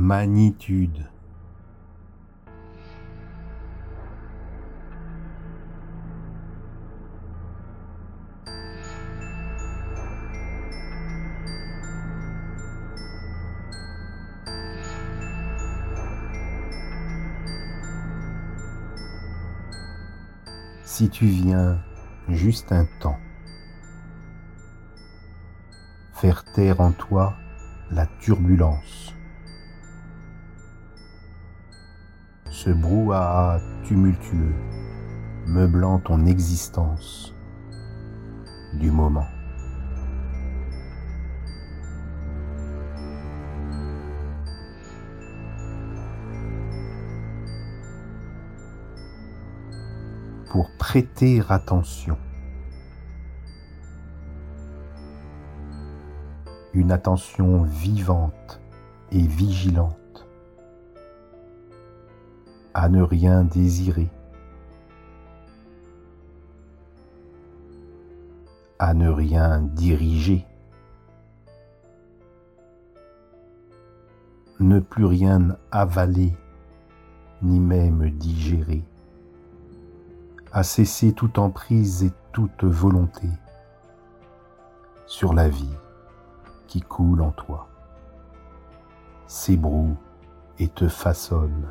magnitude. Si tu viens juste un temps, faire taire en toi la turbulence, ce brouhaha tumultueux meublant ton existence du moment. Pour prêter attention. Une attention vivante et vigilante à ne rien désirer, à ne rien diriger, ne plus rien avaler, ni même digérer, à cesser toute emprise et toute volonté sur la vie qui coule en toi, s'ébroue et te façonne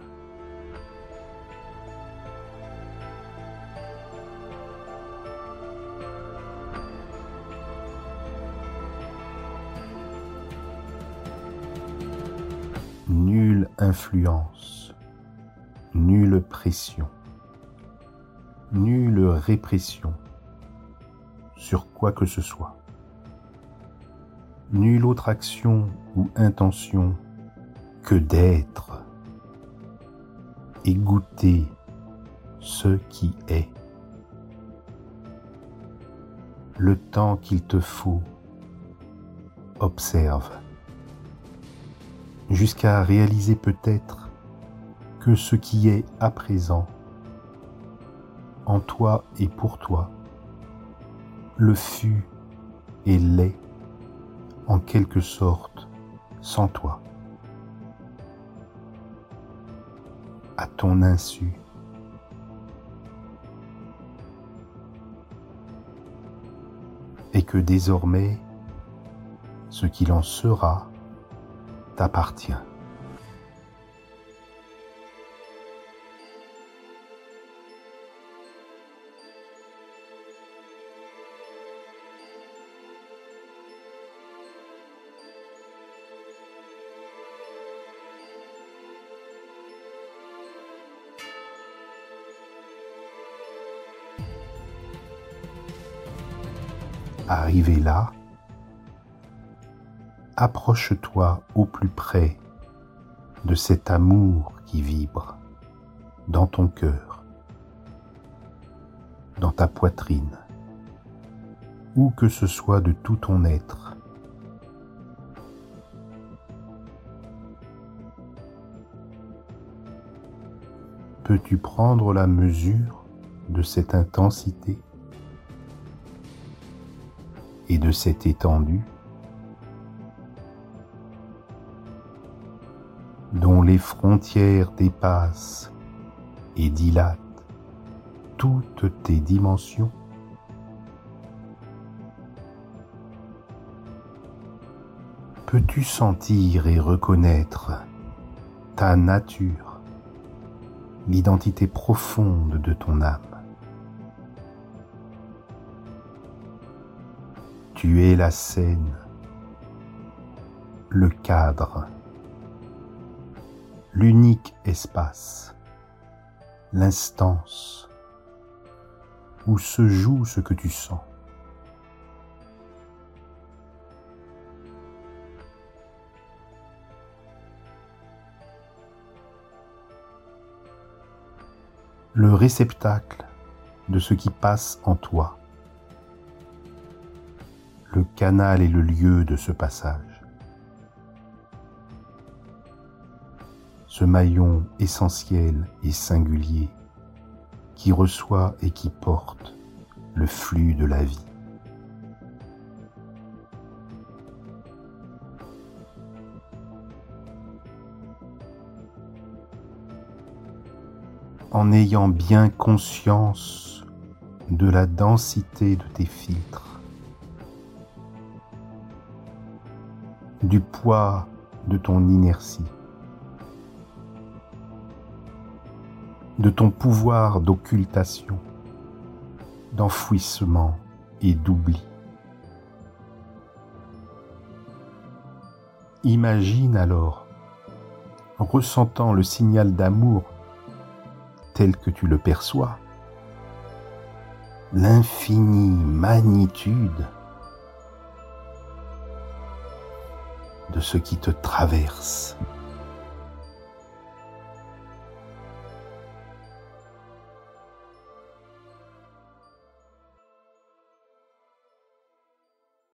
influence, nulle pression, nulle répression sur quoi que ce soit, nulle autre action ou intention que d'être et goûter ce qui est. Le temps qu'il te faut, observe jusqu'à réaliser peut-être que ce qui est à présent, en toi et pour toi, le fut et l'est en quelque sorte sans toi, à ton insu. Et que désormais, ce qu'il en sera t'appartient. Arrivé là, approche-toi au plus près de cet amour qui vibre dans ton cœur, dans ta poitrine, où que ce soit de tout ton être. Peux-tu prendre la mesure de cette intensité et de cette étendue? Frontières dépassent et dilatent toutes tes dimensions. Peux-tu sentir et reconnaître ta nature, l'identité profonde de ton âme? Tu es la scène, le cadre, l'unique espace, l'instance où se joue ce que tu sens. Le réceptacle de ce qui passe en toi, le canal et le lieu de ce passage. ce maillon essentiel et singulier qui reçoit et qui porte le flux de la vie. En ayant bien conscience de la densité de tes filtres, du poids de ton inertie, de ton pouvoir d'occultation, d'enfouissement et d'oubli. Imagine alors, ressentant le signal d'amour tel que tu le perçois, l'infinie magnitude de ce qui te traverse.